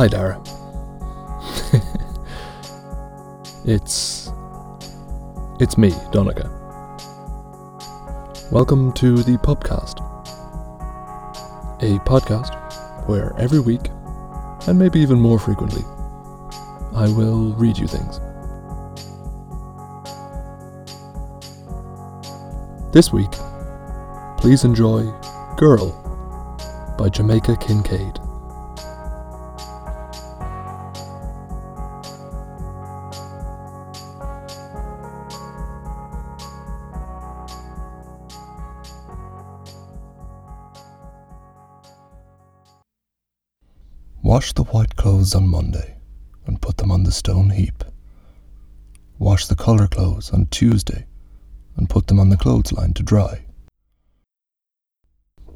Hi, Dara. it's. It's me, Donica. Welcome to the Pubcast. A podcast where every week, and maybe even more frequently, I will read you things. This week, please enjoy Girl by Jamaica Kincaid. Wash the white clothes on Monday and put them on the stone heap. Wash the colour clothes on Tuesday and put them on the clothesline to dry.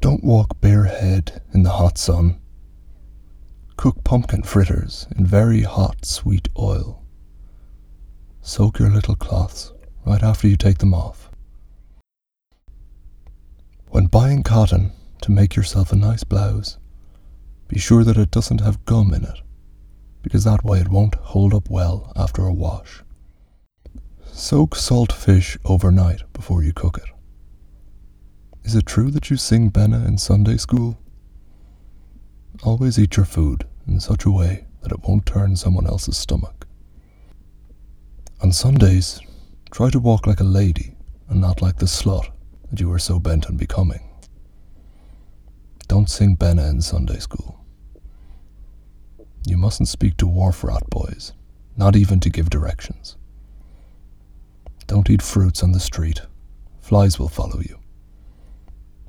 Don't walk barehead in the hot sun. Cook pumpkin fritters in very hot, sweet oil. Soak your little cloths right after you take them off. When buying cotton to make yourself a nice blouse, be sure that it doesn't have gum in it, because that way it won't hold up well after a wash. Soak salt fish overnight before you cook it. Is it true that you sing Benna in Sunday school? Always eat your food in such a way that it won't turn someone else's stomach. On Sundays, try to walk like a lady and not like the slut that you are so bent on becoming. Don't sing Benna in Sunday school. You mustn't speak to wharf rat boys, not even to give directions. Don't eat fruits on the street. Flies will follow you.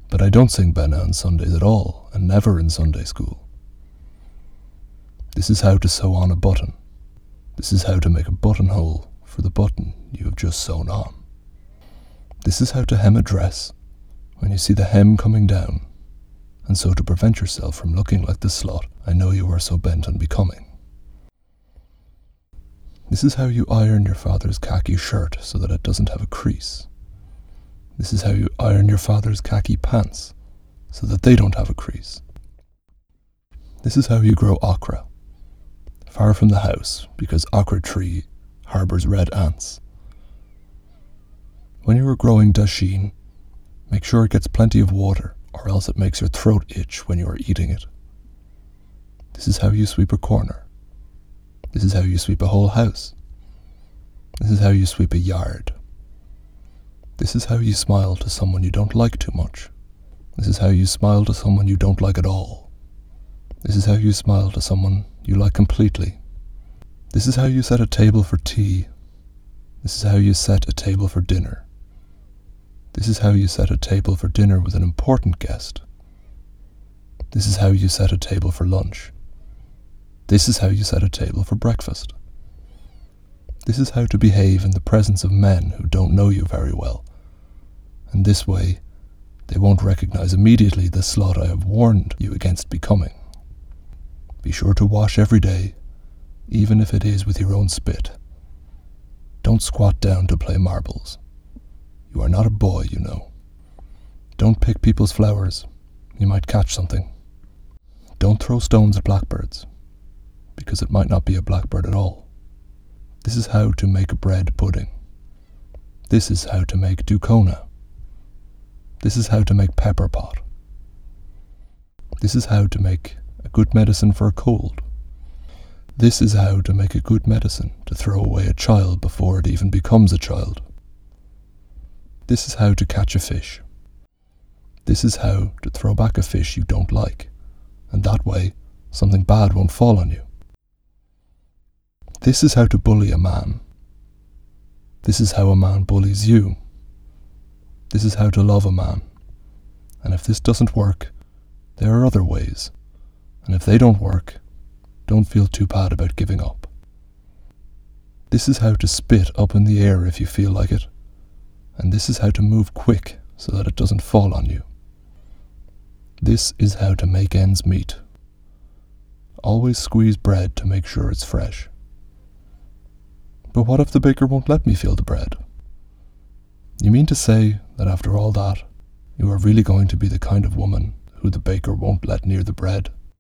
But I don't sing Benna on Sundays at all, and never in Sunday school. This is how to sew on a button. This is how to make a buttonhole for the button you have just sewn on. This is how to hem a dress when you see the hem coming down, and so to prevent yourself from looking like the slut I know you are so bent on becoming. This is how you iron your father's khaki shirt so that it doesn't have a crease. This is how you iron your father's khaki pants so that they don't have a crease. This is how you grow okra, far from the house because okra tree harbors red ants. When you are growing dasheen, make sure it gets plenty of water or else it makes your throat itch when you are eating it. This is how you sweep a corner. This is how you sweep a whole house. This is how you sweep a yard. This is how you smile to someone you don't like too much. This is how you smile to someone you don't like at all. This is how you smile to someone you like completely. This is how you set a table for tea. This is how you set a table for dinner. This is how you set a table for dinner with an important guest. This is how you set a table for lunch. This is how you set a table for breakfast. This is how to behave in the presence of men who don't know you very well. And this way, they won't recognize immediately the slut I have warned you against becoming. Be sure to wash every day, even if it is with your own spit. Don't squat down to play marbles. You are not a boy, you know. Don't pick people's flowers. You might catch something. Don't throw stones at blackbirds because it might not be a blackbird at all. This is how to make bread pudding. This is how to make doukona. This is how to make pepper pot. This is how to make a good medicine for a cold. This is how to make a good medicine to throw away a child before it even becomes a child. This is how to catch a fish. This is how to throw back a fish you don't like, and that way something bad won't fall on you. This is how to bully a man. This is how a man bullies you. This is how to love a man. And if this doesn't work, there are other ways. And if they don't work, don't feel too bad about giving up. This is how to spit up in the air if you feel like it. And this is how to move quick so that it doesn't fall on you. This is how to make ends meet. Always squeeze bread to make sure it's fresh. But what if the baker won't let me feel the bread? You mean to say that after all that, you are really going to be the kind of woman who the baker won't let near the bread?